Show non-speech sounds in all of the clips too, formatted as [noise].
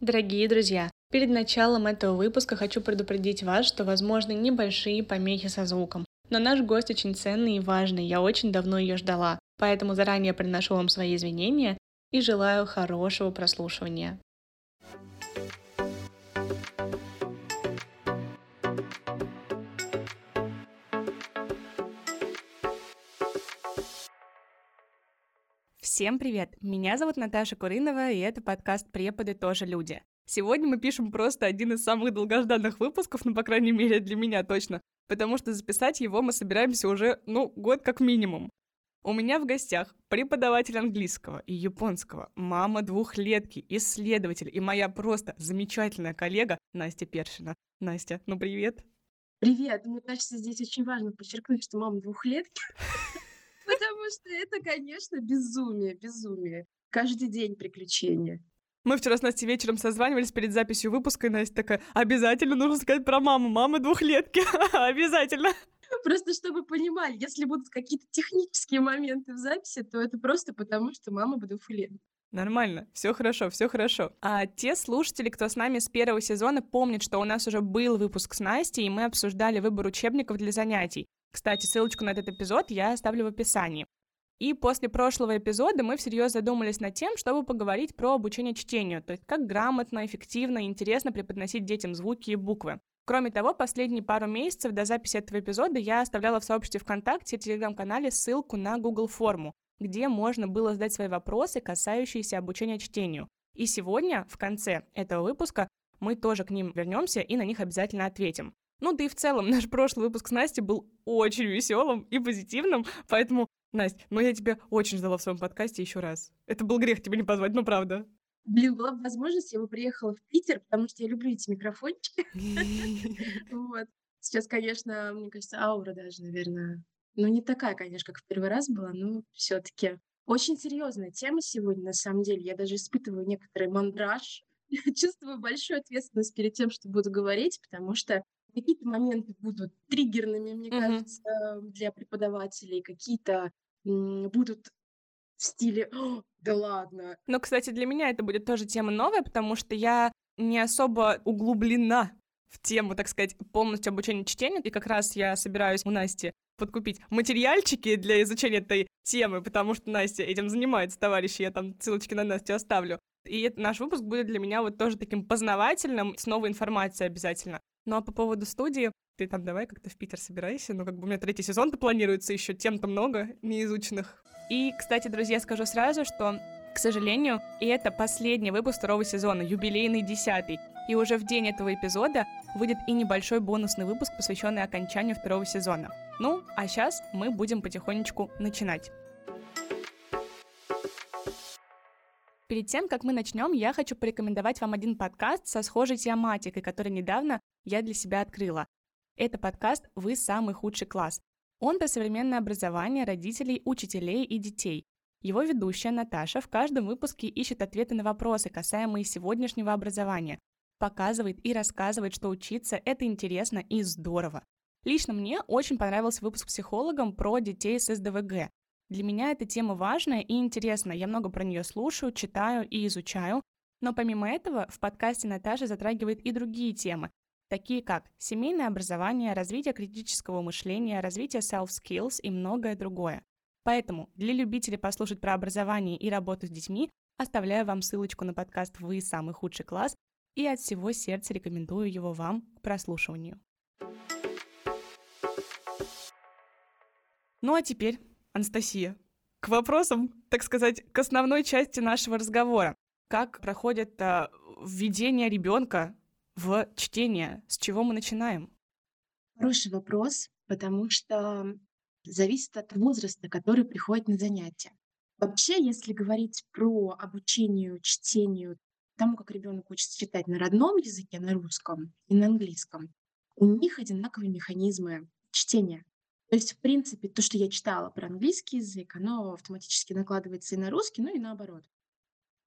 Дорогие друзья, перед началом этого выпуска хочу предупредить вас, что возможны небольшие помехи со звуком. Но наш гость очень ценный и важный, я очень давно ее ждала, поэтому заранее приношу вам свои извинения и желаю хорошего прослушивания. Всем привет! Меня зовут Наташа Куринова, и это подкаст «Преподы тоже люди». Сегодня мы пишем просто один из самых долгожданных выпусков, ну, по крайней мере, для меня точно, потому что записать его мы собираемся уже, ну, год как минимум. У меня в гостях преподаватель английского и японского, мама двухлетки, исследователь и моя просто замечательная коллега Настя Першина. Настя, ну привет! Привет! Мне кажется, здесь очень важно подчеркнуть, что мама двухлетки. Потому что это, конечно, безумие, безумие. Каждый день приключения. Мы вчера с Настей вечером созванивались перед записью выпуска, и Настя такая, обязательно нужно сказать про маму, мама двухлетки, [laughs] обязательно. Просто чтобы понимали, если будут какие-то технические моменты в записи, то это просто потому, что мама двухлетка. Нормально, все хорошо, все хорошо. А те слушатели, кто с нами с первого сезона, помнят, что у нас уже был выпуск с Настей, и мы обсуждали выбор учебников для занятий. Кстати, ссылочку на этот эпизод я оставлю в описании. И после прошлого эпизода мы всерьез задумались над тем, чтобы поговорить про обучение чтению, то есть как грамотно, эффективно и интересно преподносить детям звуки и буквы. Кроме того, последние пару месяцев до записи этого эпизода я оставляла в сообществе ВКонтакте и Телеграм-канале ссылку на Google форму, где можно было задать свои вопросы, касающиеся обучения чтению. И сегодня, в конце этого выпуска, мы тоже к ним вернемся и на них обязательно ответим. Ну да и в целом наш прошлый выпуск с Настей был очень веселым и позитивным, поэтому, Настя, ну я тебя очень ждала в своем подкасте еще раз. Это был грех тебя не позвать, ну правда. Блин, была бы возможность, я бы приехала в Питер, потому что я люблю эти микрофончики. [laughs] Вот. Сейчас, конечно, мне кажется, аура даже, наверное, ну не такая, конечно, как в первый раз была, но все-таки очень серьезная тема сегодня, на самом деле. Я даже испытываю некоторый мандраж, [laughs] чувствую большую ответственность перед тем, что буду говорить, потому что Какие-то моменты будут триггерными, мне Мгм. кажется, для преподавателей, какие-то будут в стиле «О, да ладно!» Но, кстати, для меня это будет тоже тема новая, потому что я не особо углублена в тему, так сказать, полностью обучения чтению, и как раз я собираюсь у Насти подкупить материальчики для изучения этой темы, потому что Настя этим занимается, товарищи, я там ссылочки на Настю оставлю. И наш выпуск будет для меня вот тоже таким познавательным, с новой информацией обязательно. Ну а по поводу студии, ты там давай как-то в Питер собирайся, ну как бы у меня третий сезон-то планируется, еще тем-то много неизученных. И, кстати, друзья, скажу сразу, что к сожалению, и это последний выпуск второго сезона, юбилейный десятый. И уже в день этого эпизода выйдет и небольшой бонусный выпуск, посвященный окончанию второго сезона. Ну, а сейчас мы будем потихонечку начинать. Перед тем, как мы начнем, я хочу порекомендовать вам один подкаст со схожей тематикой, который недавно я для себя открыла. Это подкаст «Вы самый худший класс». Он про современное образование родителей, учителей и детей. Его ведущая Наташа в каждом выпуске ищет ответы на вопросы, касаемые сегодняшнего образования, показывает и рассказывает, что учиться – это интересно и здорово. Лично мне очень понравился выпуск психологом про детей с СДВГ. Для меня эта тема важная и интересная, я много про нее слушаю, читаю и изучаю, но помимо этого в подкасте Наташа затрагивает и другие темы, такие как семейное образование, развитие критического мышления, развитие self-skills и многое другое. Поэтому для любителей послушать про образование и работу с детьми оставляю вам ссылочку на подкаст «Вы самый худший класс» и от всего сердца рекомендую его вам к прослушиванию. Ну а теперь, Анастасия, к вопросам, так сказать, к основной части нашего разговора. Как проходит а, введение ребенка в чтение? С чего мы начинаем? Хороший вопрос, потому что зависит от возраста, который приходит на занятия. Вообще, если говорить про обучение чтению, тому, как ребенок учится читать на родном языке, на русском и на английском, у них одинаковые механизмы чтения. То есть, в принципе, то, что я читала про английский язык, оно автоматически накладывается и на русский, ну и наоборот.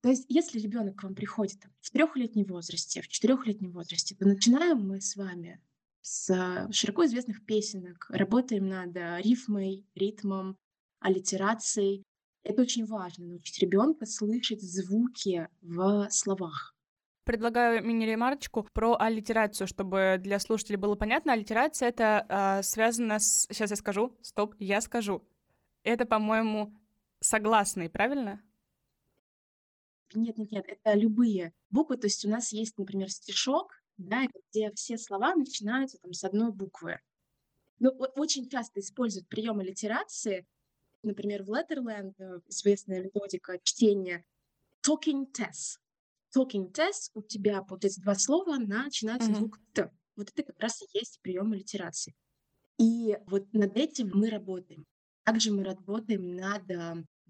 То есть, если ребенок к вам приходит в трехлетнем возрасте, в четырехлетнем возрасте, то начинаем мы с вами с широко известных песенок, работаем над рифмой, ритмом, аллитерацией. Это очень важно, научить ребенка слышать звуки в словах. Предлагаю мини-ремарочку про аллитерацию, чтобы для слушателей было понятно. Аллитерация — это э, связано с... Сейчас я скажу. Стоп, я скажу. Это, по-моему, согласные, правильно? Нет, нет, нет, это любые буквы. То есть у нас есть, например, стишок, да, где все слова начинаются там с одной буквы. Но очень часто используют прием аллитерации. Например, в Letterland э, известная методика чтения talking test. Talking test у тебя, получается, два слова начинаются mm-hmm. звук Т. Вот это как раз и есть прием аллитерации. И вот над этим мы работаем. Также мы работаем над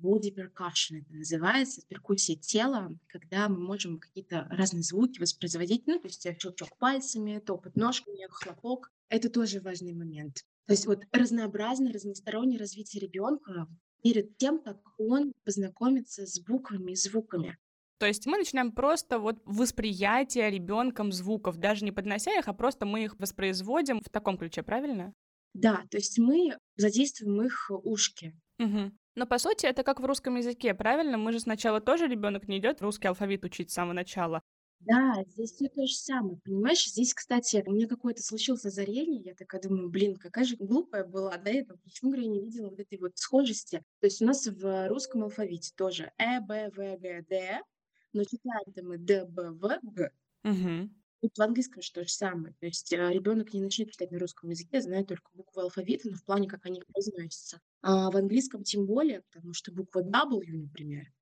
body percussion, это называется, перкуссия тела, когда мы можем какие-то разные звуки воспроизводить, ну, то есть щелчок пальцами, топот ножками, хлопок. Это тоже важный момент. То есть вот разнообразное, разностороннее развитие ребенка перед тем, как он познакомится с буквами и звуками. То есть мы начинаем просто вот восприятие ребенком звуков, даже не поднося их, а просто мы их воспроизводим в таком ключе, правильно? Да, то есть мы задействуем их ушки. Угу. Но по сути это как в русском языке, правильно? Мы же сначала тоже ребенок не идет русский алфавит учить с самого начала. Да, здесь все то же самое, понимаешь? Здесь, кстати, у меня какое-то случилось озарение, я такая думаю, блин, какая же глупая была до этого, почему, говорю, я не видела вот этой вот схожести. То есть у нас в русском алфавите тоже Э, Б, В, Г, Д, но читаем мы Д, Б, В, Г. Угу. Тут в английском же то же самое. То есть э, ребенок не начнет читать на русском языке, знает только буквы алфавита, но в плане, как они произносятся. А в английском тем более, потому что буква W, например,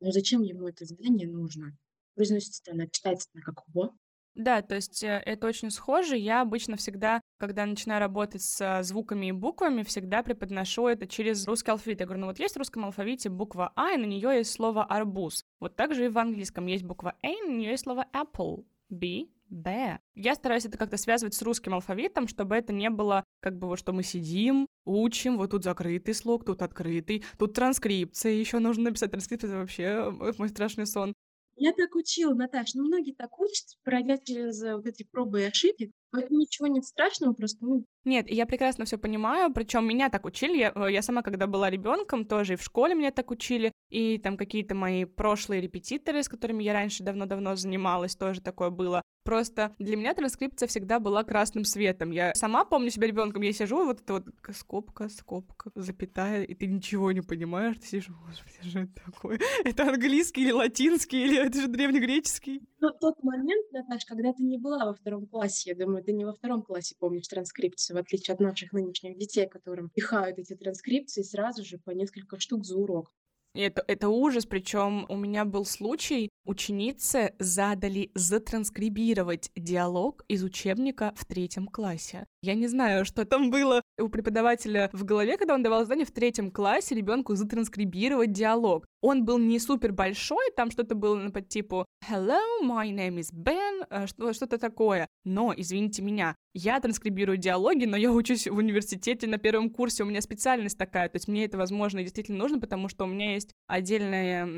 ну зачем ему это знание нужно? Произносится она, читается она как О. Да, то есть э, это очень схоже. Я обычно всегда, когда начинаю работать с э, звуками и буквами, всегда преподношу это через русский алфавит. Я говорю, ну вот есть в русском алфавите буква А, и на нее есть слово арбуз. Вот так же и в английском есть буква А, и на нее есть слово apple. B, B. Я стараюсь это как-то связывать с русским алфавитом, чтобы это не было как бы вот, что мы сидим, учим, вот тут закрытый слог, тут открытый, тут транскрипция, еще нужно написать транскрипцию, это вообще мой страшный сон. Я так учила, Наташ, ну многие так учат, пройдя через э, вот эти пробы и ошибки, Поэтому ничего нет страшного, просто ну, нет, я прекрасно все понимаю, причем меня так учили, я, э, я сама, когда была ребенком, тоже и в школе меня так учили, и там какие-то мои прошлые репетиторы, с которыми я раньше давно-давно занималась, тоже такое было. Просто для меня транскрипция всегда была красным светом. Я сама помню себя ребенком, я сижу, вот это вот скобка, скобка, запятая, и ты ничего не понимаешь, ты сидишь, господи, что это такое? [laughs] Это английский или латинский, или это же древнегреческий? Ну, тот момент, Наташа, когда ты не была во втором классе, я думаю, ты не во втором классе помнишь транскрипцию, в отличие от наших нынешних детей, которым пихают эти транскрипции сразу же по несколько штук за урок. И это, это ужас, причем у меня был случай, ученицы задали затранскрибировать диалог из учебника в третьем классе. Я не знаю, что там было у преподавателя в голове, когда он давал задание в третьем классе ребенку затранскрибировать диалог. Он был не супер большой, там что-то было по типу «Hello, my name is Ben», э, что-то такое. Но, извините меня, я транскрибирую диалоги, но я учусь в университете на первом курсе, у меня специальность такая, то есть мне это, возможно, действительно нужно, потому что у меня есть отдельная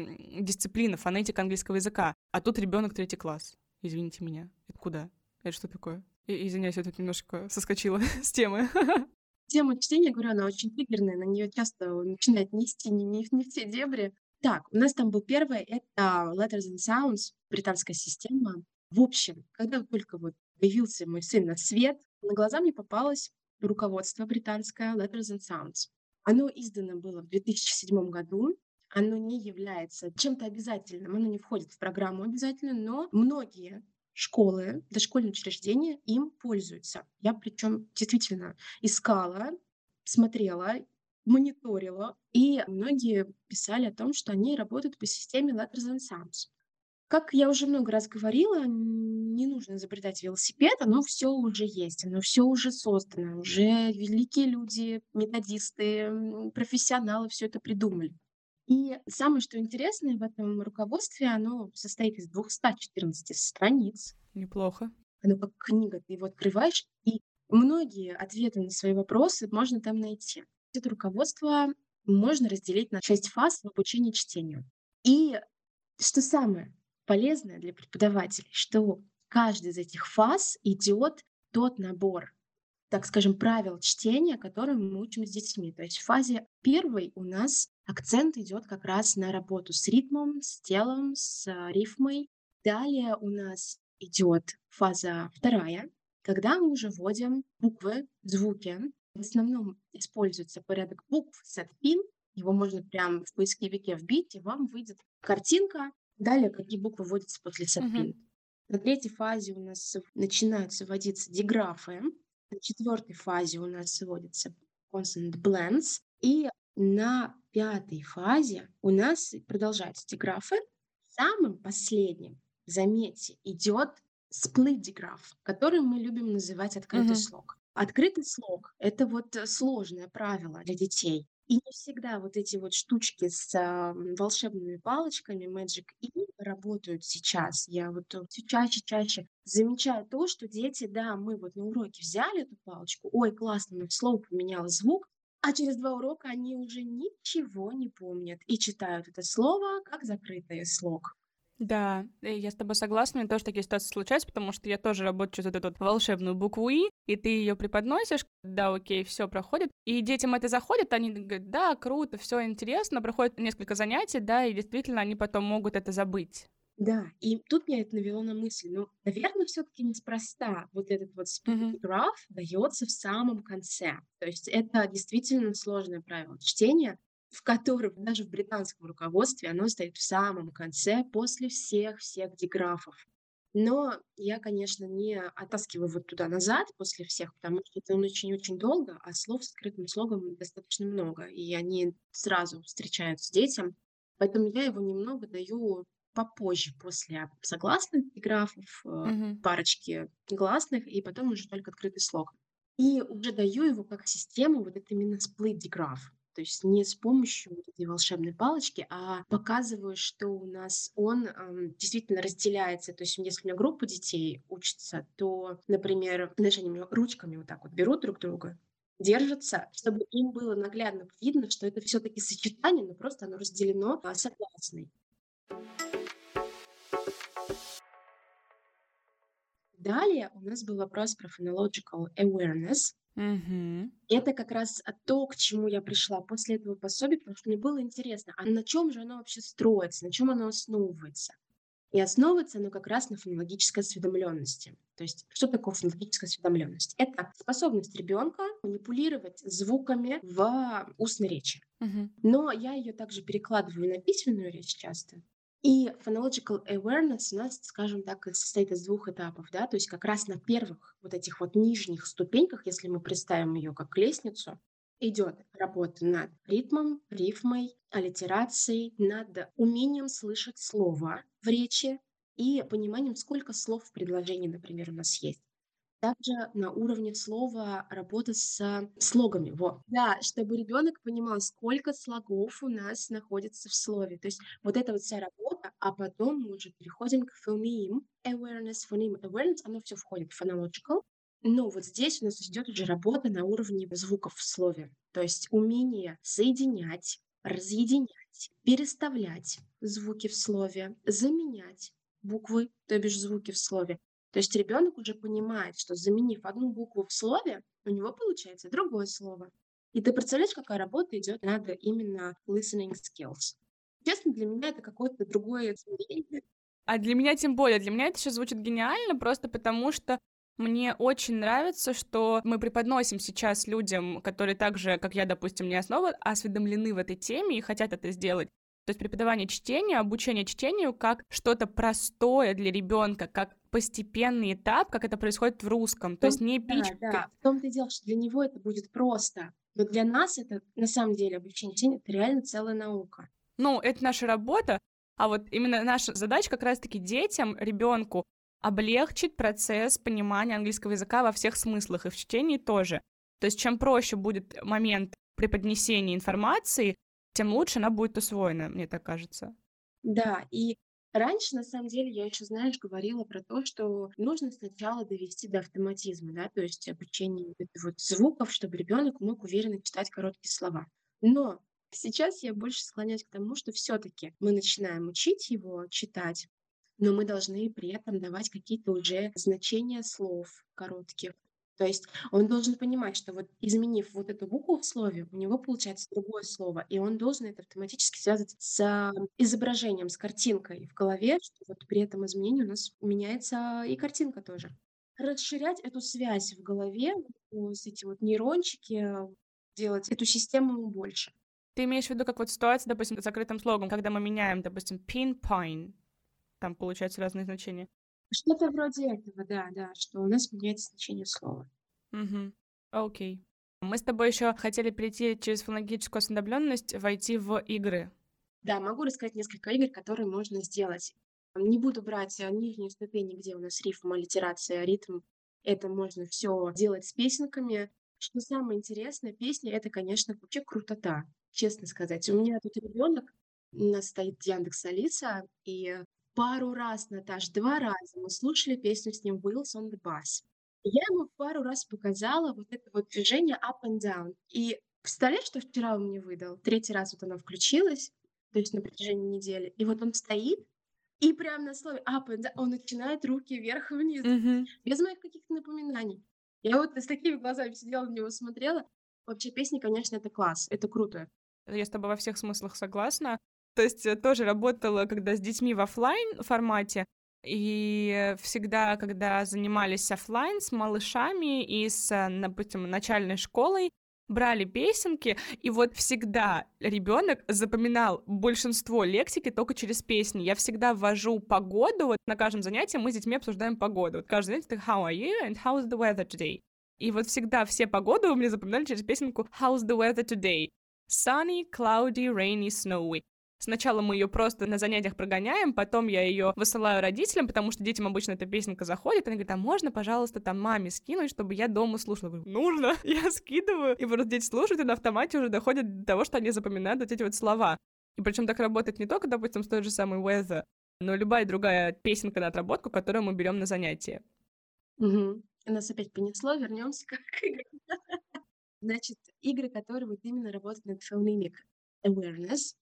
дисциплина фонетика английского языка, а тут ребенок третий класс. Извините меня, это куда? Это что такое? И, извиняюсь, я тут немножко соскочила [laughs] с темы. Тема чтения, говорю, она очень триггерная, на нее часто начинает нести не, не, не все дебри. Так, у нас там был первый, это Letters and Sounds, британская система. В общем, когда только вот появился мой сын на свет, на глаза мне попалось руководство британское Letters and Sounds. Оно издано было в 2007 году. Оно не является чем-то обязательным, оно не входит в программу обязательно, но многие школы, дошкольные учреждения им пользуются. Я причем действительно искала, смотрела, мониторила, и многие писали о том, что они работают по системе Letters and Sounds. Как я уже много раз говорила, не нужно изобретать велосипед, оно все уже есть, оно все уже создано, уже великие люди, методисты, профессионалы все это придумали. И самое, что интересное в этом руководстве, оно состоит из 214 страниц. Неплохо. Оно как книга, ты его открываешь, и многие ответы на свои вопросы можно там найти. Это руководство можно разделить на шесть фаз в обучении чтению. И что самое полезное для преподавателей, что каждый из этих фаз идет тот набор, так скажем, правил чтения, которым мы учим с детьми. То есть в фазе первой у нас акцент идет как раз на работу с ритмом, с телом, с рифмой. Далее у нас идет фаза вторая, когда мы уже вводим буквы, звуки. В основном используется порядок букв сетпин. Его можно прямо в поисковике вбить, и вам выйдет картинка. Далее, какие буквы вводятся после сетпин. Mm-hmm. На третьей фазе у нас начинаются вводиться диграфы. На четвертой фазе у нас вводится consonant blends. И на пятой фазе у нас продолжаются диграфы. Самым последним, заметьте, идет split диграф, который мы любим называть открытый mm-hmm. слог. Открытый слог — это вот сложное правило для детей. И не всегда вот эти вот штучки с а, волшебными палочками Magic E работают сейчас. Я вот все чаще чаще замечаю то, что дети, да, мы вот на уроке взяли эту палочку, ой, классно, мы слово поменяла звук, а через два урока они уже ничего не помнят и читают это слово как закрытый слог. Да, я с тобой согласна, мне тоже такие ситуации случаются, потому что я тоже работаю вот эту волшебную букву «и», и ты ее преподносишь, да, окей, все проходит, и детям это заходит, они говорят, да, круто, все интересно, проходит несколько занятий, да, и действительно они потом могут это забыть. Да, и тут меня это навело на мысль, ну, наверное, все-таки неспроста вот этот вот speed graph дается в самом конце. То есть это действительно сложное правило чтения, в котором даже в британском руководстве оно стоит в самом конце после всех-всех диграфов. Но я, конечно, не оттаскиваю вот туда назад после всех, потому что это очень-очень долго, а слов с скрытым слогом достаточно много, и они сразу встречаются детям. Поэтому я его немного даю попозже, после согласных диграфов, mm-hmm. парочки гласных, и потом уже только открытый слог. И уже даю его как систему, вот это именно split digraph. То есть не с помощью вот этой волшебной палочки, а показываю, что у нас он эм, действительно разделяется. То есть если у меня группа детей учится, то, например, знаешь, они ручками вот так вот берут друг друга, держатся, чтобы им было наглядно видно, что это все-таки сочетание, но просто оно разделено а, согласной. Далее у нас был вопрос про phonological awareness. Угу. Это как раз то, к чему я пришла после этого пособия, потому что мне было интересно, а на чем же оно вообще строится, на чем оно основывается. И основывается оно как раз на фонологической осведомленности. То есть, что такое фонологическая осведомленность? Это способность ребенка манипулировать звуками в устной речи. Угу. Но я ее также перекладываю на письменную речь часто. И phonological awareness у нас, скажем так, состоит из двух этапов, да, то есть как раз на первых вот этих вот нижних ступеньках, если мы представим ее как лестницу, идет работа над ритмом, рифмой, аллитерацией, над умением слышать слово в речи и пониманием, сколько слов в предложении, например, у нас есть. Также на уровне слова работа с слогами. Вот. Да, чтобы ребенок понимал, сколько слогов у нас находится в слове. То есть вот эта вот вся работа, а потом мы уже переходим к phoneme awareness, phoneme awareness, оно все входит в phonological. Но вот здесь у нас идет уже работа на уровне звуков в слове. То есть умение соединять, разъединять, переставлять звуки в слове, заменять буквы, то бишь звуки в слове, то есть ребенок уже понимает, что заменив одну букву в слове, у него получается другое слово. И ты представляешь, какая работа идет над именно listening skills. Честно, для меня это какое-то другое измерение. А для меня тем более, для меня это сейчас звучит гениально, просто потому что мне очень нравится, что мы преподносим сейчас людям, которые так же, как я, допустим, не основы, осведомлены в этой теме и хотят это сделать. То есть преподавание чтения, обучение чтению как что-то простое для ребенка, как постепенный этап, как это происходит в русском. То есть не пич... Да, да. В том-то и дело, что для него это будет просто. Но для нас это, на самом деле, обучение чтению, это реально целая наука. Ну, это наша работа, а вот именно наша задача как раз-таки детям, ребенку облегчить процесс понимания английского языка во всех смыслах, и в чтении тоже. То есть чем проще будет момент преподнесения информации, тем лучше она будет усвоена, мне так кажется. Да, и раньше, на самом деле, я еще, знаешь, говорила про то, что нужно сначала довести до автоматизма, да, то есть обучение вот звуков, чтобы ребенок мог уверенно читать короткие слова. Но сейчас я больше склоняюсь к тому, что все-таки мы начинаем учить его читать, но мы должны при этом давать какие-то уже значения слов коротких, То есть он должен понимать, что вот изменив вот эту букву в слове, у него получается другое слово, и он должен это автоматически связать с изображением, с картинкой в голове, что вот при этом изменении у нас меняется и картинка тоже. Расширять эту связь в голове, вот эти вот нейрончики, делать эту систему больше. Ты имеешь в виду, как вот ситуация, допустим, с закрытым слогом, когда мы меняем, допустим, pinpoint, там получаются разные значения. Что-то вроде этого, да, да, что у нас меняется значение слова. Угу. Окей. Мы с тобой еще хотели перейти через фонологическую осведомленность, войти в игры. Да, могу рассказать несколько игр, которые можно сделать. Не буду брать нижнюю ступень, где у нас рифм, аллитерация, ритм. Это можно все делать с песенками. Что самое интересное, песня — это, конечно, вообще крутота, честно сказать. У меня тут ребенок, у нас стоит Яндекс Алиса, и пару раз, Наташ, два раза мы слушали песню с ним «Wheels on the Bus». я ему пару раз показала вот это вот движение up and down. И представляешь, что вчера он мне выдал? Третий раз вот оно включилось, то есть на протяжении недели. И вот он стоит, и прямо на слове up and down он начинает руки вверх и вниз, Мгм. без моих каких-то напоминаний. Я вот с такими глазами сидела на него смотрела. Вообще песни, конечно, это класс, это круто. Я с тобой во всех смыслах согласна. То есть э, тоже работала, когда с детьми в офлайн формате, и всегда, когда занимались офлайн с малышами и с, э, допустим, начальной школой, брали песенки, и вот всегда ребенок запоминал большинство лексики только через песни. Я всегда ввожу погоду, вот на каждом занятии мы с детьми обсуждаем погоду. Вот каждое занятие это how are you and how's the weather today. И вот всегда все погоды у меня запоминали через песенку How's the weather today? Sunny, cloudy, rainy, snowy. Сначала мы ее просто на занятиях прогоняем, потом я ее высылаю родителям, потому что детям обычно эта песенка заходит. Они говорят, а можно, пожалуйста, там маме скинуть, чтобы я дома слушала? Я говорю, нужно. [laughs] Я скидываю. И просто дети слушают, и на автомате уже доходят до того, что они запоминают вот эти вот слова. И причем так работает не только, допустим, с той же самой weather, но любая другая песенка на отработку, которую мы берем на занятия. Угу. Нас опять понесло, вернемся к. [laughs] Значит, игры, которые вот именно работают над phonemic awareness,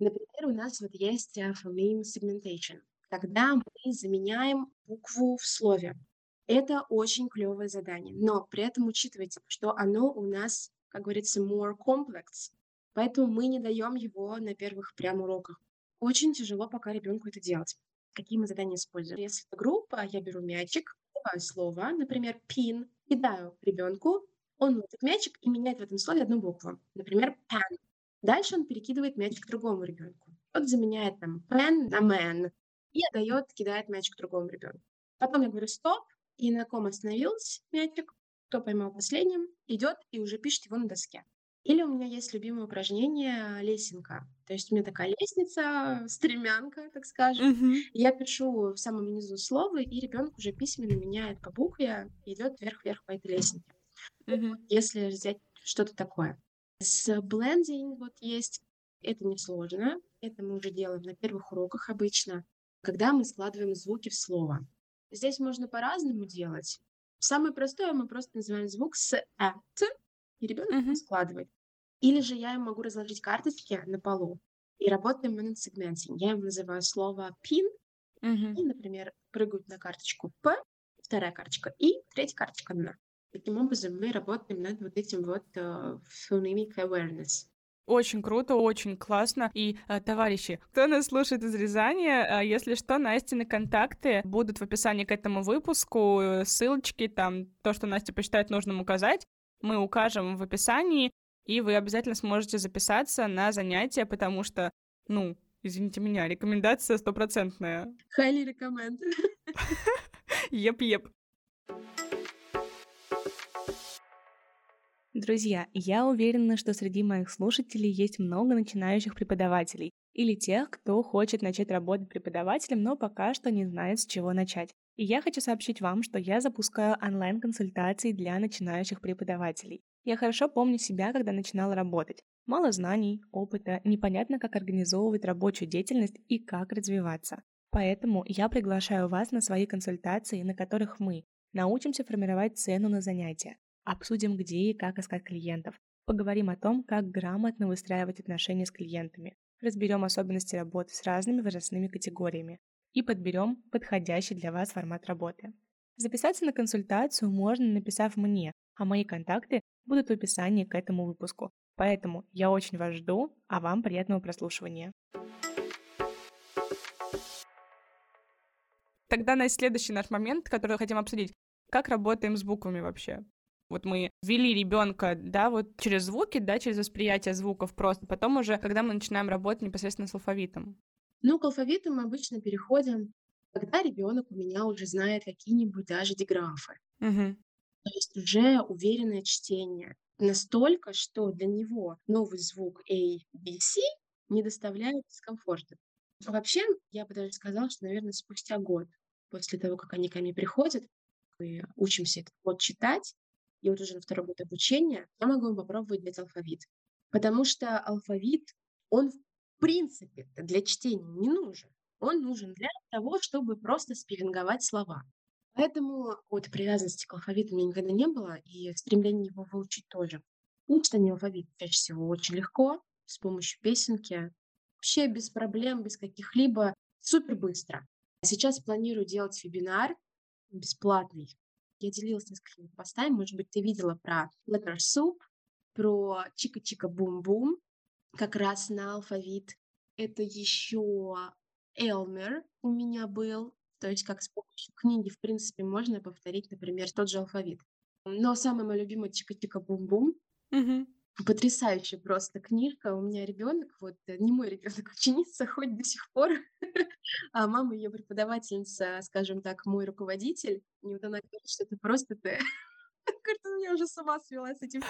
Например, у нас вот есть phoneme segmentation, когда мы заменяем букву в слове. Это очень клевое задание, но при этом учитывайте, что оно у нас, как говорится, more complex, поэтому мы не даем его на первых прям уроках. Очень тяжело пока ребенку это делать. Какие мы задания используем? Если это группа, я беру мячик, даваю слово, например, pin, кидаю ребенку, он ловит мячик и меняет в этом слове одну букву. Например, pan. Дальше он перекидывает мячик другому ребенку. Вот заменяет там pen на man и отдает, кидает мячик другому ребенку. Потом я говорю стоп, и на ком остановился мячик, кто поймал последним, идет и уже пишет его на доске. Или у меня есть любимое упражнение лесенка. То есть у меня такая лестница, [laughs] стремянка, так скажем. Мгм. Я пишу в самом низу слово, и ребенок уже письменно меняет по букве, идет вверх-вверх по этой лесенке. Мгм. Если взять что-то такое. С блендинг вот есть. Это несложно. Это мы уже делаем на первых уроках обычно, когда мы складываем звуки в слово. Здесь можно по-разному делать. Самое простое мы просто называем звук с «э», и ребенок Мгм. складывает. Или же я могу разложить карточки на полу, и работаем мы над сегментом. Я им называю слово «пин», Мгм. и, например, прыгают на карточку «п», вторая карточка «и», третья карточка «н». Таким образом, мы работаем над вот этим вот э, phonemic awareness. Очень круто, очень классно. И, э, товарищи, кто нас слушает из Рязани, э, если что, Настины контакты будут в описании к этому выпуску, ссылочки, там, то, что Настя посчитает нужным указать, мы укажем в описании, и вы обязательно сможете записаться на занятия, потому что, ну, извините меня, рекомендация стопроцентная. Highly recommend. [laughs] Еп-еп. Друзья, я уверена, что среди моих слушателей есть много начинающих преподавателей или тех, кто хочет начать работать преподавателем, но пока что не знает, с чего начать. И я хочу сообщить вам, что я запускаю онлайн-консультации для начинающих преподавателей. Я хорошо помню себя, когда начинала работать. Мало знаний, опыта, непонятно, как организовывать рабочую деятельность и как развиваться. Поэтому я приглашаю вас на свои консультации, на которых мы научимся формировать цену на занятия, обсудим, где и как искать клиентов, поговорим о том, как грамотно выстраивать отношения с клиентами, разберем особенности работы с разными возрастными категориями и подберем подходящий для вас формат работы. Записаться на консультацию можно, написав мне, а мои контакты будут в описании к этому выпуску. Поэтому я очень вас жду, а вам приятного прослушивания. Тогда на следующий наш момент, который хотим обсудить. Как работаем с буквами вообще? Вот мы ввели ребенка, да, вот через звуки, да, через восприятие звуков просто. Потом уже, когда мы начинаем работать непосредственно с алфавитом. Ну, к алфавиту мы обычно переходим, когда ребенок у меня уже знает какие-нибудь даже диграфы. Угу. То есть уже уверенное чтение. Настолько, что для него новый звук A, B, C не доставляет дискомфорта. Вообще, я бы даже сказала, что, наверное, спустя год после того, как они ко мне приходят, мы учимся этот код читать, и вот уже на второй год обучения я могу попробовать дать алфавит. Потому что алфавит, он в принципе для чтения не нужен. Он нужен для того, чтобы просто спеллинговать слова. Поэтому вот привязанности к алфавиту у меня никогда не было, и стремление его выучить тоже. Учат они алфавит чаще всего очень легко, с помощью песенки. Вообще без проблем, без каких-либо, супер быстро. Сейчас планирую делать вебинар бесплатный. Я делилась несколькими постами. Может быть, ты видела про Letter Soup, про Чика-Чика-Бум-Бум, как раз на алфавит. Это еще Элмер у меня был. То есть как с помощью книги, в принципе, можно повторить, например, тот же алфавит. Но самый мой любимый Чика-Чика-Бум-Бум. Угу. Потрясающая просто книжка. У меня ребенок, вот э, не мой ребенок, [laughs] ученица, хоть до сих пор. [laughs] а мама ее преподавательница, скажем так, мой руководитель. И вот она говорит, что это просто ты. [laughs] Говорит, у меня уже сама свела с этим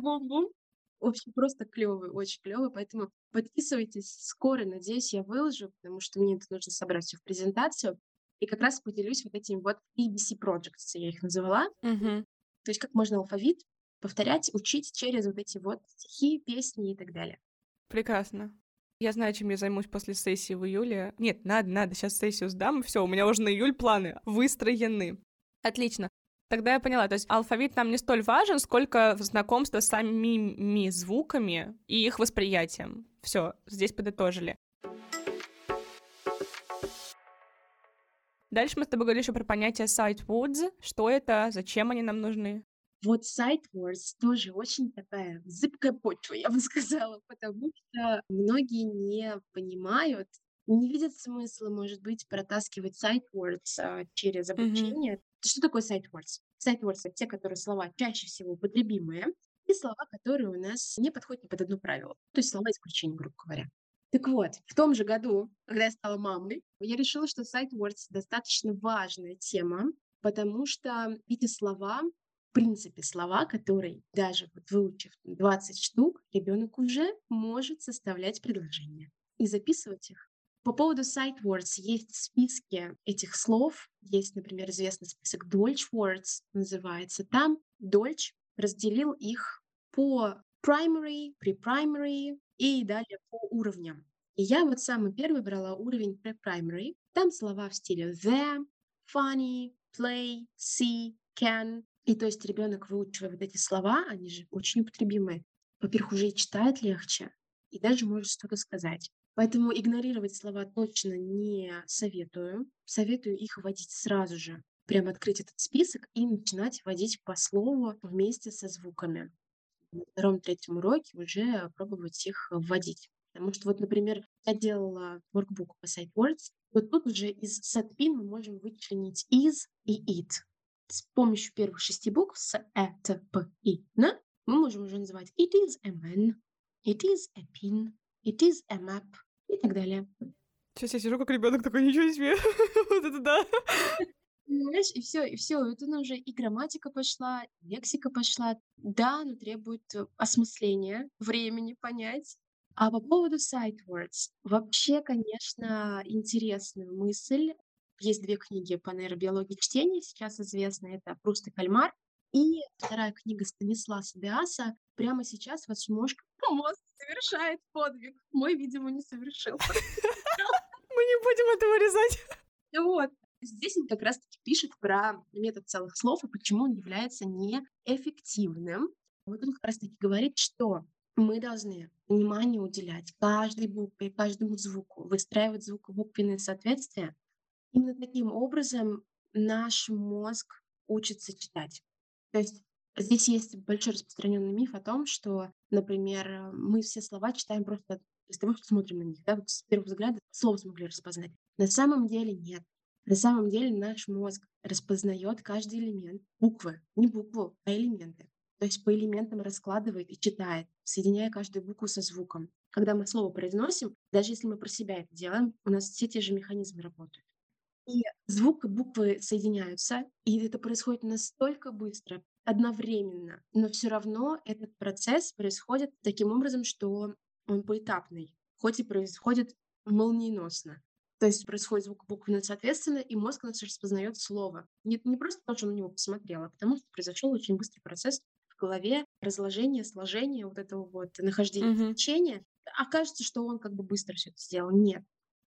бум-бум. В общем, просто клевый, очень клевый, поэтому подписывайтесь. Скоро, надеюсь, я выложу, потому что мне это нужно собрать все в презентацию. И как раз поделюсь вот этими вот ABC Projects, я их называла. Угу. То есть как можно алфавит повторять, учить через вот эти вот стихи, песни и так далее. Прекрасно. Я знаю, чем я займусь после сессии в июле. Нет, надо, надо, сейчас сессию сдам, все, у меня уже на июль планы выстроены. Отлично. Тогда я поняла, то есть алфавит нам не столь важен, сколько знакомство с самими звуками и их восприятием. Все, здесь подытожили. Дальше мы с тобой говорили еще про понятие sight words. Что это, зачем они нам нужны? Вот sight words тоже очень такая зыбкая почва, я бы сказала, потому что многие не понимают, не видят смысла, может быть, протаскивать sight words а, через обучение. Mm-hmm. Что такое sight words? Sight words — это те, которые слова чаще всего употребимые, и слова, которые у нас не подходят ни под одно правило. То есть слова исключения, грубо говоря. Так вот, в том же году, когда я стала мамой, я решила, что sight words достаточно важная тема, потому что эти слова, в принципе, слова, которые даже вот выучив 20 штук, ребенок уже может составлять предложения и записывать их. По поводу sight words есть списки этих слов. Есть, например, известный список Deutsch words называется. Там Deutsch разделил их по primary, pre-primary, и далее по уровням. И я вот самый первый брала уровень pre-primary. Там слова в стиле the, funny, play, see, can. И то есть ребенок, выучивая вот эти слова, они же очень употребимые, во-первых, уже и читает легче, и даже может что-то сказать. Поэтому игнорировать слова точно не советую. Советую их вводить сразу же. Прям открыть этот список и начинать вводить по слову вместе со звуками на втором-третьем уроке уже пробовать их вводить. Потому что вот, например, я делала workbook по SiteWords, вот тут уже из setpin мы можем вычленить is и it. С помощью первых шести букв с э, т, п, и, н мы можем уже называть it is a man, it is a pin, it is a map и так далее. Сейчас я сижу как ребенок такой, ничего себе. [laughs] вот это да. Понимаешь, и все, и все, вот она уже и грамматика пошла, и лексика пошла. Да, но требует э, осмысления, времени понять. А по поводу sight words. Вообще, конечно, интересная мысль. Есть две книги по нейробиологии чтения, сейчас известны. Это «Пруст и кальмар». И вторая книга Станисласа Деаса прямо сейчас ваш мозг, мозг совершает подвиг. Мой, видимо, не совершился. Мы не будем это вырезать. Вот. Здесь он как раз-таки пишет про метод целых слов и почему он является неэффективным. Вот он как раз-таки говорит, что мы должны внимание уделять каждой букве, каждому звуку, выстраивать звукобуквенное соответствие. Именно таким образом наш мозг учится читать. То есть здесь есть большой распространенный миф о том, что, например, мы все слова читаем просто из того, что смотрим на них, да, вот с первого взгляда слово смогли распознать. На самом деле нет. На самом деле наш мозг распознает каждый элемент, буквы, не букву, а элементы. То есть по элементам раскладывает и читает, соединяя каждую букву со звуком. Когда мы слово произносим, даже если мы про себя это делаем, у нас все те же механизмы работают. И звук и буквы соединяются, и это происходит настолько быстро, одновременно, но все равно этот процесс происходит таким образом, что он поэтапный, хоть и происходит молниеносно. То есть происходит звук буквы соответственно, и мозг наш распознает слово. Не, не просто потому, что он на него посмотрел, а потому что произошел очень быстрый процесс в голове разложения, сложения вот этого вот нахождения mm-hmm. значения. А кажется, что он как бы быстро все это сделал. Нет.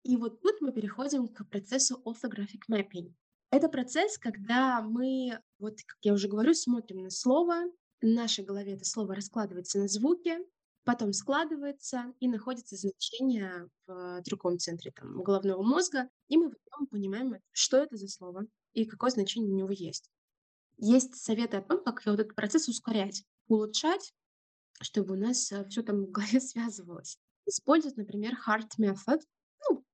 И вот тут мы переходим к процессу orthographic mapping. Это процесс, когда мы, вот как я уже говорю, смотрим на слово, в нашей голове это слово раскладывается на звуки, потом складывается и находится значение в другом центре там, головного мозга, и мы потом понимаем, что это за слово и какое значение у него есть. Есть советы о том, как вот этот процесс ускорять, улучшать, чтобы у нас э, все там в голове [laughs] связывалось. Использовать, например, hard method.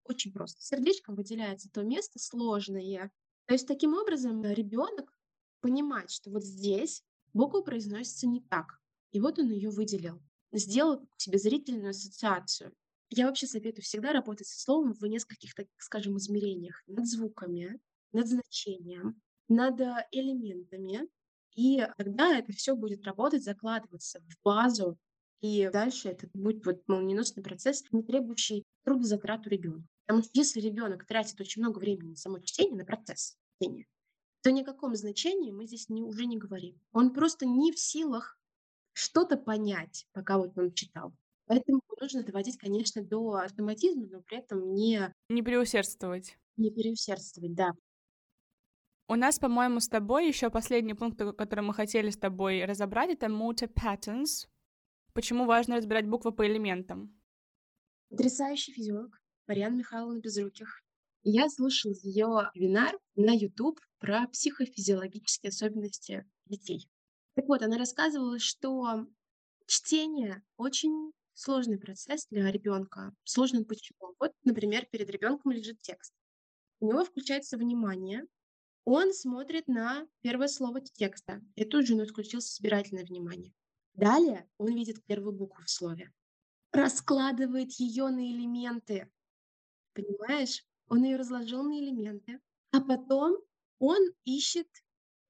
Очень просто. Сердечком выделяется то место сложное. То есть таким образом э, ребенок понимает, что вот здесь буква произносится не так. И вот он ее выделил. Сделал себе зрительную ассоциацию. Я вообще советую всегда работать со словом в нескольких, так скажем, измерениях. Над звуками, над значением, над э, элементами, и тогда это все будет работать, закладываться в базу, и дальше это будет вот молниеносный процесс, не требующий трудозатрат у ребенка. Потому что если ребенок тратит очень много времени на само чтение, на процесс чтения, то ни о каком значении мы здесь не, уже не говорим. Он просто не в силах что-то понять, пока вот он читал. Поэтому нужно доводить, конечно, до автоматизма, но при этом не... Не переусердствовать. Не переусердствовать, да. У нас, по-моему, с тобой еще последний пункт, который мы хотели с тобой разобрать, это multi-patterns. Почему важно разбирать буквы по элементам? Потрясающий физиолог Марьяна Михайловна Безруких. Я слушала ее вебинар на YouTube про психофизиологические особенности детей. Так вот, она рассказывала, что чтение очень сложный процесс для ребенка. Сложный почему? Вот, например, перед ребенком лежит текст. У него включается внимание, он смотрит на первое слово текста. Это уже у него включилось собирательное внимание. Далее он видит первую букву в слове. Раскладывает ее на элементы. Понимаешь? Он ее разложил на элементы. А потом он ищет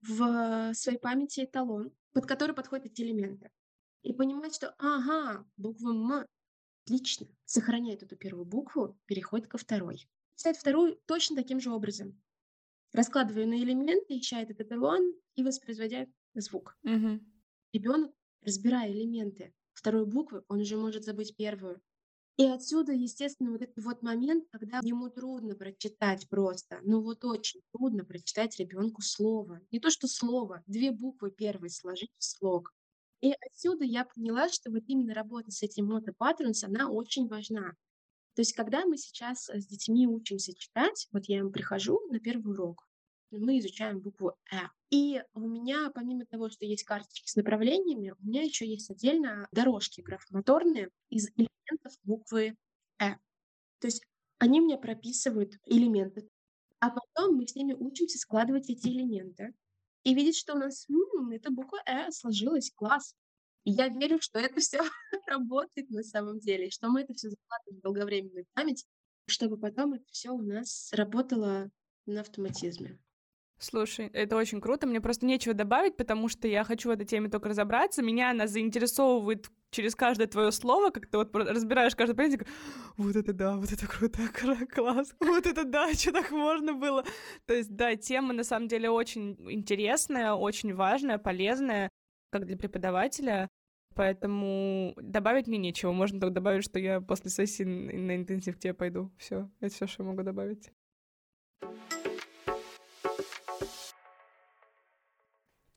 в своей памяти эталон, под который подходят эти элементы. И понимает, что ага, буква М, отлично, сохраняет эту первую букву, переходит ко второй. Читает вторую точно таким же образом раскладывая на элементы, ища этот эталон и воспроизводя звук. Угу. Ребенок, разбирая элементы второй буквы, он уже может забыть первую. И отсюда, естественно, вот этот вот момент, когда ему трудно прочитать просто, ну вот очень трудно прочитать ребенку слово. Не то что слово, две буквы первые сложить в слог. И отсюда я поняла, что вот именно работа с этим мотопаттернс, она очень важна. То есть, когда мы сейчас э, с детьми учимся читать, вот я им прихожу на первый урок, мы изучаем букву «э». И у меня, помимо того, что есть карточки с направлениями, у меня еще есть отдельно дорожки графомоторные из элементов буквы «э». То есть они мне прописывают элементы, а потом мы с ними учимся складывать эти элементы и видеть, что у нас м-м, эта буква «э» сложилась, класс. И я верю, что это все [laughs] работает на самом деле, что мы это все закладываем в долговременную память, чтобы потом это все у нас работало на автоматизме. Слушай, это очень круто. Мне просто нечего добавить, потому что я хочу в этой теме только разобраться. Меня она заинтересовывает через каждое твое слово, как ты вот разбираешь каждый предмет, вот это да, вот это круто, [laughs] класс, вот это да, [laughs] что так можно было. То есть, да, тема на самом деле очень интересная, очень важная, полезная, как для преподавателя. Поэтому добавить мне нечего. Можно только добавить, что я после сессии на интенсив к тебе пойду. Все, это все, что я могу добавить.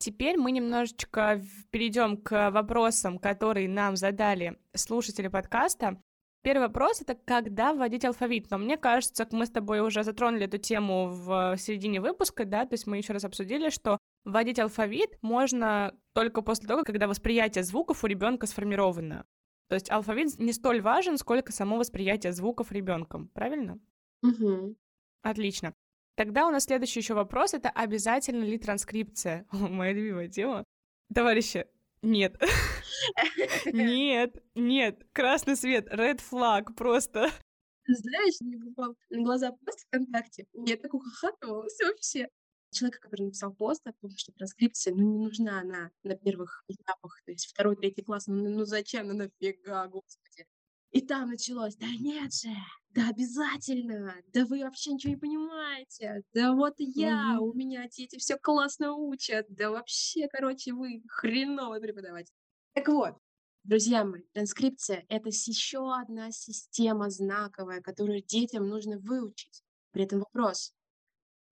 Теперь мы немножечко перейдем к вопросам, которые нам задали слушатели подкаста. Первый вопрос — это когда вводить алфавит? Но мне кажется, мы с тобой уже затронули эту тему в середине выпуска, да, то есть мы еще раз обсудили, что вводить алфавит можно только после того, когда восприятие звуков у ребенка сформировано. То есть алфавит не столь важен, сколько само восприятие звуков ребенком, правильно? Угу. Отлично. Тогда у нас следующий еще вопрос — это обязательно ли транскрипция? Моя любимая тема. Товарищи, нет. [laughs] Нет, нет, красный свет, red flag просто. Знаешь, мне попал на глаза пост ВКонтакте. Я так ухахатывалась вообще. Человек, который написал пост о том, что транскрипция, ну, не нужна она на первых этапах, то есть второй, третий класс, ну, ну зачем, ну нафига, господи. И там началось, да нет же, да обязательно, да вы вообще ничего не понимаете, да вот я, у меня дети все классно учат, да вообще, короче, вы хреновый преподаватель. Так вот, друзья мои, транскрипция — это еще одна система знаковая, которую детям нужно выучить. При этом вопрос,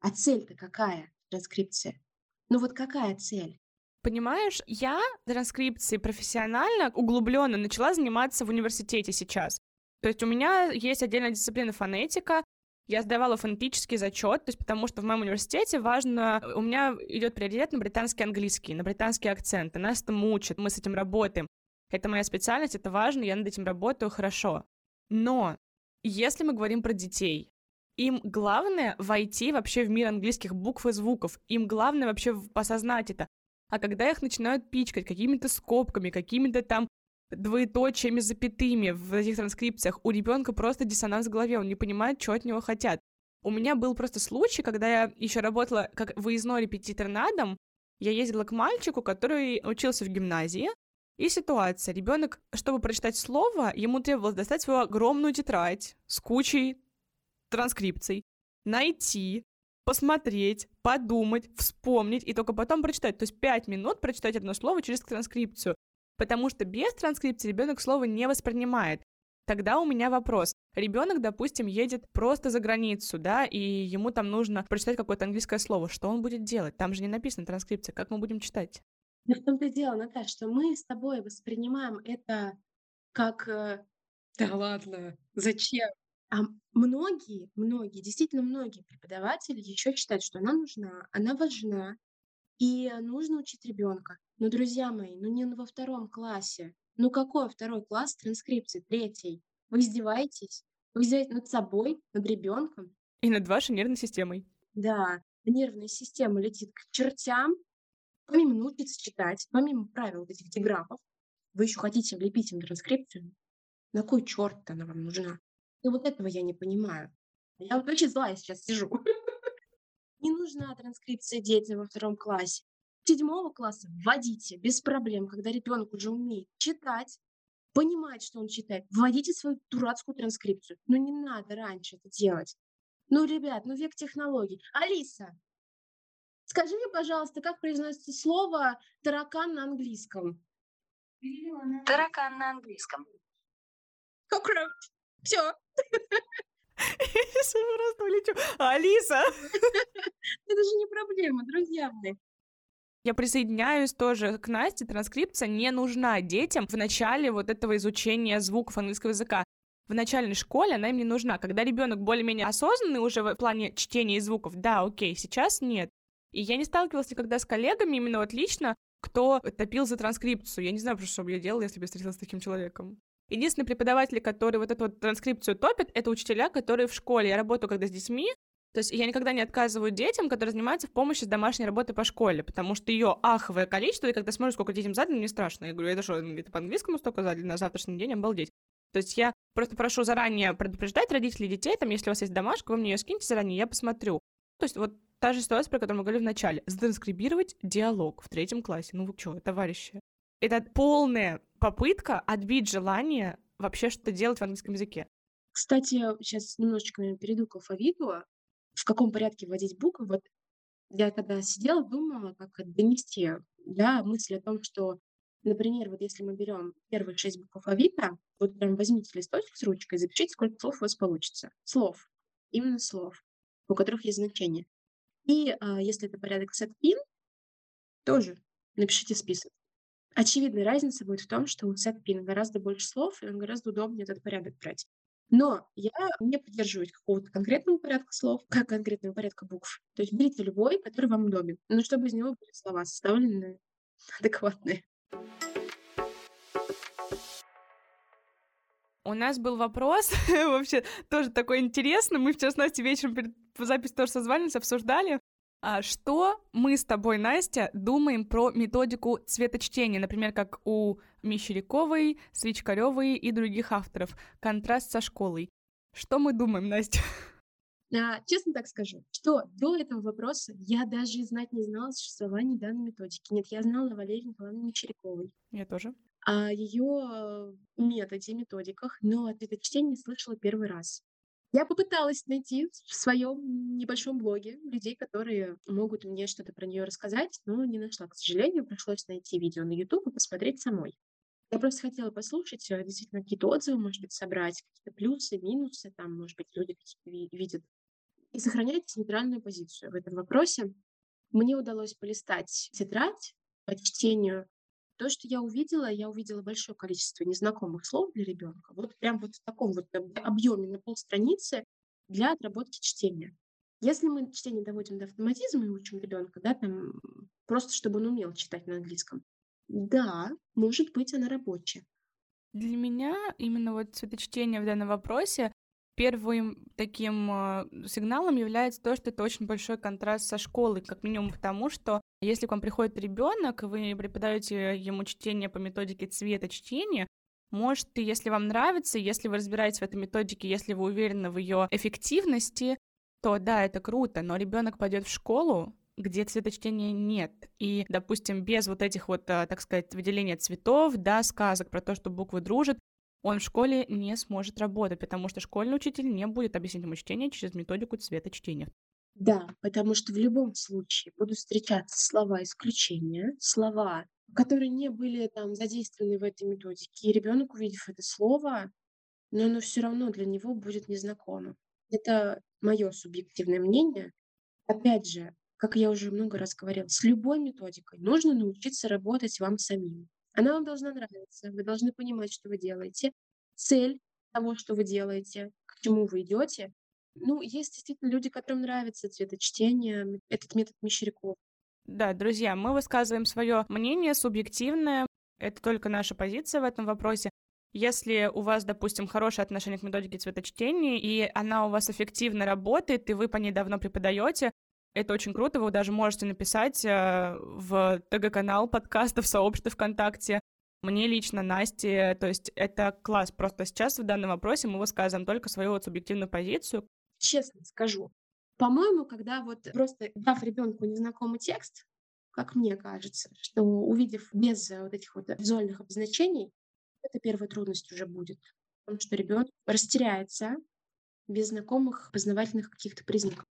а цель-то какая, транскрипция? Ну вот какая цель? Понимаешь, я транскрипцией профессионально, углубленно начала заниматься в университете сейчас. То есть у меня есть отдельная дисциплина фонетика, я сдавала фонетический зачет, то есть потому что в моем университете важно, у меня идет приоритет на британский английский, на британский акцент, и нас это мучат, мы с этим работаем. Это моя специальность, это важно, я над этим работаю хорошо. Но если мы говорим про детей, им главное войти вообще в мир английских букв и звуков, им главное вообще осознать это. А когда их начинают пичкать какими-то скобками, какими-то там двоеточиями, запятыми в этих транскрипциях, у ребенка просто диссонанс в голове, он не понимает, что от него хотят. У меня был просто случай, когда я еще работала как выездной репетитор на дом, я ездила к мальчику, который учился в гимназии, и ситуация. Ребенок, чтобы прочитать слово, ему требовалось достать свою огромную тетрадь с кучей транскрипций, найти, посмотреть, подумать, вспомнить и только потом прочитать. То есть пять минут прочитать одно слово через транскрипцию. Потому что без транскрипции ребенок слово не воспринимает. Тогда у меня вопрос. Ребенок, допустим, едет просто за границу, да, и ему там нужно прочитать какое-то английское слово. Что он будет делать? Там же не написано транскрипция. Как мы будем читать? Да в том-то и дело, Наташа, что мы с тобой воспринимаем это как... Э, да ладно, зачем? А многие, многие, действительно многие преподаватели еще считают, что она нужна, она важна, и нужно учить ребенка. Но, друзья мои, ну не во втором классе. Ну какой второй класс транскрипции? Третий. Вы издеваетесь? Вы издеваетесь над собой, над ребенком? И над вашей нервной системой. Да, нервная система летит к чертям. Помимо научиться читать, помимо правил этих диграфов, вы еще хотите влепить им транскрипцию? На кой черт она вам нужна? Ну вот этого я не понимаю. Я вот очень злая сейчас сижу. [laughs] Не нужна транскрипция детям во втором классе. Седьмого класса вводите без проблем, когда ребенок уже умеет читать, понимает, что он читает. Вводите свою дурацкую транскрипцию. Но не надо раньше это делать. Ну, ребят, ну век технологий. Алиса, скажи мне, пожалуйста, как произносится слово таракан на английском? Таракан на английском. Cockroach. Все. [laughs] Я просто улечу. Алиса! Это же не проблема, друзья мои. Я присоединяюсь тоже к Насте. Транскрипция не нужна детям в начале вот этого изучения звуков английского языка. В начальной школе она им не нужна. Когда ребенок более-менее осознанный уже в плане чтения и звуков, да, окей, сейчас нет. И я не сталкивалась никогда с коллегами, именно вот лично, кто топил за транскрипцию. Я не знаю, что бы я делала, если бы встретилась с таким человеком. Единственные преподаватели, которые вот эту вот транскрипцию топят, это учителя, которые в школе. Я работаю когда с детьми, то есть я никогда не отказываю детям, которые занимаются в помощи с домашней работой по школе, потому что ее аховое количество, и когда смотришь, сколько детям задано, мне страшно. Я говорю, это что, это по-английскому столько задали на завтрашний день, обалдеть. То есть я просто прошу заранее предупреждать родителей детей, там, если у вас есть домашка, вы мне ее скиньте заранее, я посмотрю. То есть вот та же ситуация, про которую мы говорили в начале. Затранскрибировать диалог в третьем классе. Ну вы что, товарищи? Это полная попытка отбить желание вообще что-то делать в английском языке. Кстати, сейчас немножечко перейду к алфавиту. В каком порядке вводить буквы? Вот я когда сидела, думала, как донести да, мысль о том, что, например, вот если мы берем первые шесть букв алфавита, вот прям возьмите листочек с ручкой запишите, сколько слов у вас получится. Слов. Именно слов, у которых есть значение. И а, если это порядок сет-пин, тоже напишите список. Очевидная разница будет в том, что у сетпин гораздо больше слов, и он гораздо удобнее этот порядок брать. Но я не придерживаюсь какого-то конкретного порядка слов, [laughs] как конкретного порядка букв. То есть берите любой, который вам удобен, но чтобы из него были слова составлены [laughs] адекватные. У нас был вопрос, [laughs] вообще тоже такой интересный. Мы вчера с Настей вечером перед запись тоже созванивались, обсуждали. А что мы с тобой, Настя, думаем про методику цветочтения, например, как у Мещеряковой, Свечкаревой и других авторов, контраст со школой? Что мы думаем, Настя? А, честно так скажу, что до этого вопроса я даже знать не знала о существовании данной методики. Нет, я знала Валерии Николаевне Мещеряковой. Я тоже. О ее методе, методиках, но о цветочтении слышала первый раз. Я попыталась найти в своем небольшом блоге людей, которые могут мне что-то про нее рассказать, но не нашла, к сожалению. Пришлось найти видео на YouTube и посмотреть самой. Я просто хотела послушать, э, действительно, какие-то отзывы, может быть, собрать, какие-то плюсы, минусы, там, может быть, люди какие-то видят. И сохранять нейтральную позицию в этом вопросе. Мне удалось полистать тетрадь по чтению то, что я увидела, я увидела большое количество незнакомых слов для ребенка. Вот прям вот в таком вот объеме на полстраницы для отработки чтения. Если мы чтение доводим до автоматизма и учим ребенка, да, там просто чтобы он умел читать на английском, да, может быть, она рабочая. Для меня именно вот цветочтение в данном вопросе первым таким э, сигналом является то, что это очень большой контраст со школой, как минимум потому, что если к вам приходит ребенок, вы преподаете ему чтение по методике цвета чтения, может, если вам нравится, если вы разбираетесь в этой методике, если вы уверены в ее эффективности, то да, это круто, но ребенок пойдет в школу, где цветочтения нет. И, допустим, без вот этих вот, э, так сказать, выделения цветов, да, сказок про то, что буквы дружат, он в школе не сможет работать, потому что школьный учитель не будет объяснять ему чтение через методику цвета чтения. Да, потому что в любом случае будут встречаться слова исключения, слова, которые не были там задействованы в этой методике. И ребенок, увидев это слово, но оно все равно для него будет незнакомо. Это мое субъективное мнение. Опять же, как я уже много раз говорила, с любой методикой нужно научиться работать вам самим. Она вам должна нравиться, вы должны понимать, что вы делаете, цель того, что вы делаете, к чему вы идете. Ну, есть действительно люди, которым нравится цветочтение, этот метод Мещеряков. Да, друзья, мы высказываем свое мнение субъективное, это только наша позиция в этом вопросе. Если у вас, допустим, хорошее отношение к методике цветочтения, и она у вас эффективно работает, и вы по ней давно преподаете, это очень круто, вы даже можете написать э, в ТГ-канал подкаста, в сообществе ВКонтакте, мне лично, Насте, то есть это класс. Просто сейчас в данном вопросе мы высказываем только свою вот субъективную позицию. Честно скажу, по-моему, когда вот просто дав ребенку незнакомый текст, как мне кажется, что увидев без вот этих вот визуальных обозначений, это первая трудность уже будет. Потому что ребенок растеряется без знакомых познавательных каких-то признаков.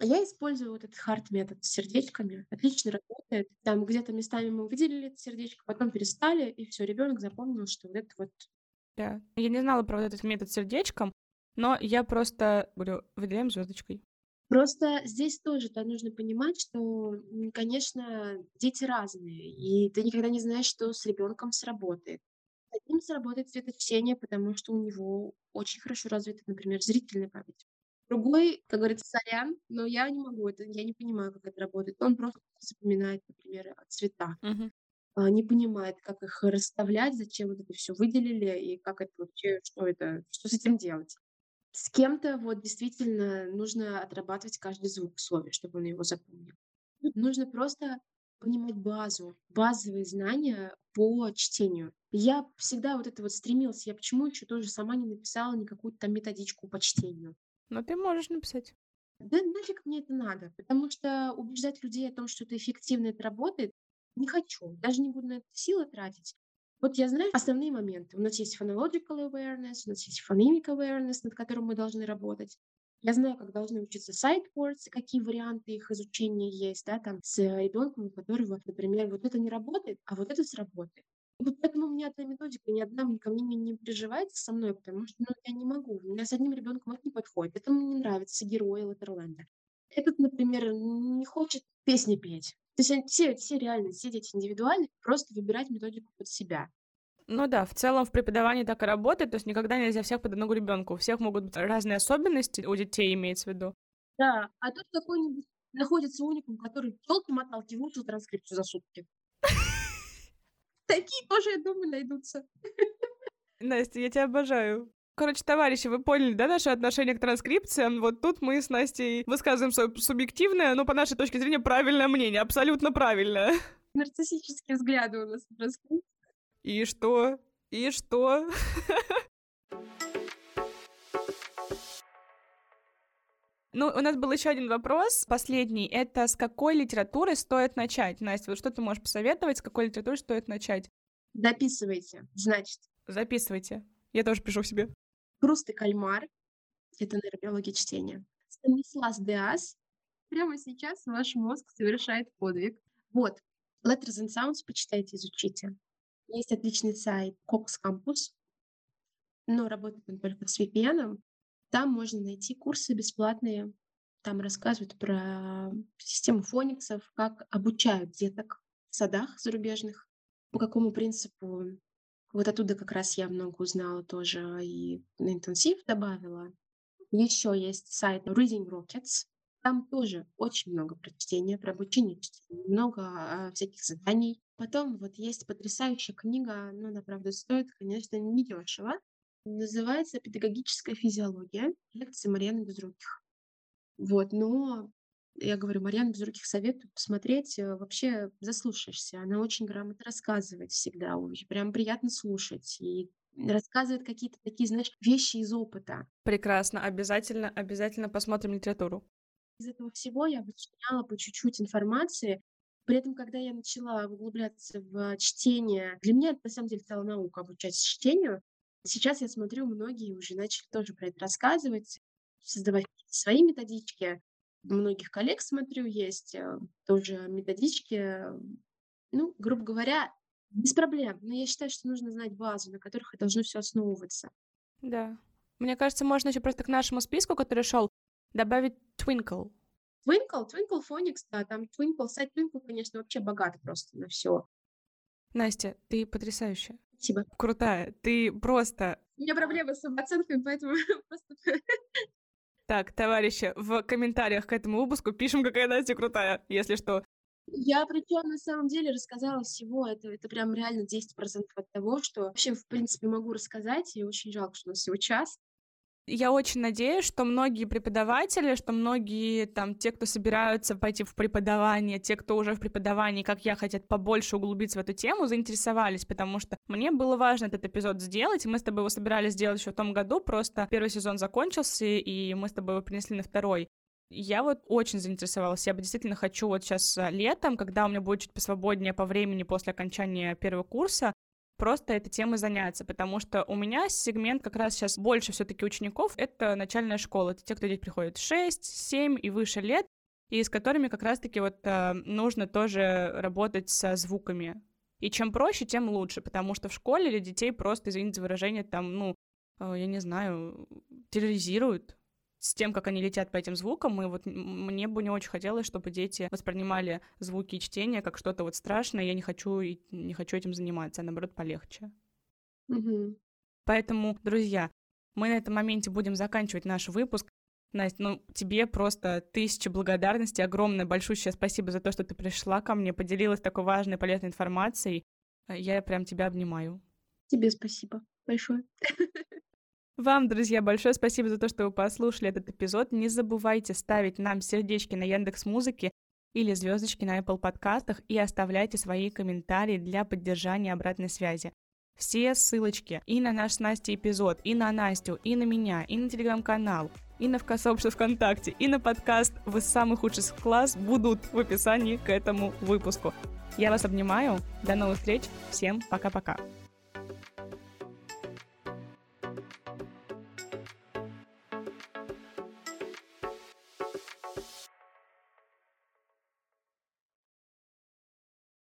А я использую вот этот хард-метод с сердечками. Отлично работает. Там где-то местами мы выделили это сердечко, потом перестали, и все, ребенок запомнил, что вот это вот... Да. Я не знала про этот метод с сердечком, но я просто говорю, выделяем звездочкой. Просто здесь тоже да, нужно понимать, что, конечно, дети разные, и ты никогда не знаешь, что с ребенком сработает. Одним сработает цветочтение, потому что у него очень хорошо развита, например, зрительная память. Другой, как говорится, сорян, но я не могу это, я не понимаю, как это работает. Он просто запоминает, например, цвета. Мгм. А, не понимает, как их расставлять, зачем вот это все выделили и как это вообще, что это, что с этим делать. С кем-то вот действительно нужно отрабатывать каждый звук в слове, чтобы он его запомнил. Нужно просто понимать базу, базовые знания по чтению. Я всегда вот это вот стремилась. Я почему еще тоже сама не написала никакую там методичку по чтению? Но ты можешь написать. Да нафиг мне это надо, потому что убеждать людей о том, что это эффективно, это работает, не хочу. Даже не буду на это силы тратить. Вот я знаю основные моменты. У нас есть phonological awareness, у нас есть phonemic awareness, над которым мы должны работать. Я знаю, как должны учиться sight words, какие варианты их изучения есть, да, там, с ребенком, у которого, например, вот это не работает, а вот это сработает. Вот поэтому у меня одна методика, ни одна ко мне не, приживается со мной, потому что ну, я не могу. У меня с одним ребенком это не подходит. Это мне не нравится герои Латерленда. Этот, например, не хочет песни петь. То есть они все, все реально, все дети индивидуальны, просто выбирать методику под себя. Ну да, в целом в преподавании так и работает, то есть никогда нельзя всех под одного ребенка. У всех могут быть разные особенности, у детей имеется в виду. Да, а тут какой-нибудь находится уникум, который телки-моталки выучил транскрипцию за сутки. Такие тоже, я думаю, найдутся. [laughs] Настя, я тебя обожаю. Короче, товарищи, вы поняли, да, наше отношение к транскрипциям? Вот тут мы с Настей высказываем свое субъективное, но по нашей точке зрения правильное мнение, абсолютно правильное. [laughs] Нарциссические взгляды у нас в транскрипции. И что? И что? [laughs] Ну, у нас был еще один вопрос, последний. Это с какой литературы стоит начать? Настя, вот что ты можешь посоветовать, с какой литературы стоит начать? Дописывайте, значит. Записывайте. Я тоже пишу себе. Пруст и кальмар. Это нейробиология чтения. Станислас Деас. Прямо сейчас ваш мозг совершает подвиг. Вот. Letters and Sounds почитайте, изучите. Есть отличный сайт Cox Campus, но работает он только с VPN. Там можно найти курсы бесплатные. Там рассказывают про систему фониксов, как обучают деток в садах зарубежных, по какому принципу. Вот оттуда как раз я много узнала тоже и на интенсив добавила. Еще есть сайт Reading Rockets. Там тоже очень много прочтения, про обучение чтения, много а, всяких заданий. Потом вот есть потрясающая книга, но она, правда, стоит, конечно, недешево. Называется «Педагогическая физиология. Лекции Марьяны Безруких». Вот, но я говорю, Марьяна Безруких советую посмотреть, э, вообще заслушаешься. Она очень грамотно рассказывает всегда, прям приятно слушать. И рассказывает какие-то такие, знаешь, вещи из опыта. Прекрасно, обязательно, обязательно посмотрим литературу. Из этого всего я вычленяла по чуть-чуть информации. При этом, когда я начала углубляться в чтение, для меня это на самом деле стала наука обучать чтению. Сейчас я смотрю, многие уже начали тоже про это рассказывать, создавать свои методички. Многих коллег смотрю, есть э, тоже методички. Ну, грубо говоря, без проблем. Но я считаю, что нужно знать базу, на которых должно все основываться. Да. Мне кажется, можно еще просто к нашему списку, который шел, добавить Twinkle. Twinkle, Twinkle Phonics, да, там Twinkle, сайт Twinkle, конечно, вообще богат просто на все. Настя, ты потрясающая. Спасибо. Крутая. Ты просто... У меня проблемы с самооценкой, поэтому [laughs] просто... Так, товарищи, в комментариях к этому выпуску пишем, какая Настя крутая, если что. Я причем на самом деле рассказала всего, это, это прям реально 10% от того, что вообще в принципе могу рассказать, и очень жалко, что у нас всего час. Я очень надеюсь, что многие преподаватели, что многие там те, кто собираются пойти в преподавание, те, кто уже в преподавании, как я, хотят побольше углубиться в эту тему, заинтересовались, потому что мне было важно этот эпизод сделать, мы с тобой его собирались сделать еще в том году, просто первый сезон закончился, и мы с тобой его принесли на второй. Я вот очень заинтересовалась. Я бы действительно хочу вот сейчас а, летом, когда у меня будет чуть посвободнее по времени после окончания первого курса, просто этой темой заняться, потому что у меня сегмент как раз сейчас больше все-таки учеников, это начальная школа, это те, кто здесь приходит 6, 7 и выше лет, и с которыми как раз-таки вот э, нужно тоже работать со звуками. И чем проще, тем лучше, потому что в школе или детей просто, извините за выражение, там, ну, э, я не знаю, терроризируют, с тем, как они летят по этим звукам, и вот мне бы не очень хотелось, чтобы дети воспринимали звуки и чтение как что-то вот страшное, я не хочу, не хочу этим заниматься, а наоборот полегче. Угу. Поэтому, друзья, мы на этом моменте будем заканчивать наш выпуск. Настя, ну тебе просто тысяча благодарности, огромное большущее спасибо за то, что ты пришла ко мне, поделилась такой важной, полезной информацией. Я прям тебя обнимаю. Тебе спасибо большое. [laughs] Вам, друзья, большое спасибо за то, что вы послушали этот эпизод. Не забывайте ставить нам сердечки на Яндекс Музыке или звездочки на Apple подкастах и оставляйте свои комментарии для поддержания обратной связи. Все ссылочки и на наш с Настей эпизод, и на Настю, и на меня, и на телеграм-канал, и на сообщество ВКонтакте, и на подкаст «Вы самый худший класс» будут в описании к этому выпуску. Я вас обнимаю. До новых встреч. Всем пока-пока.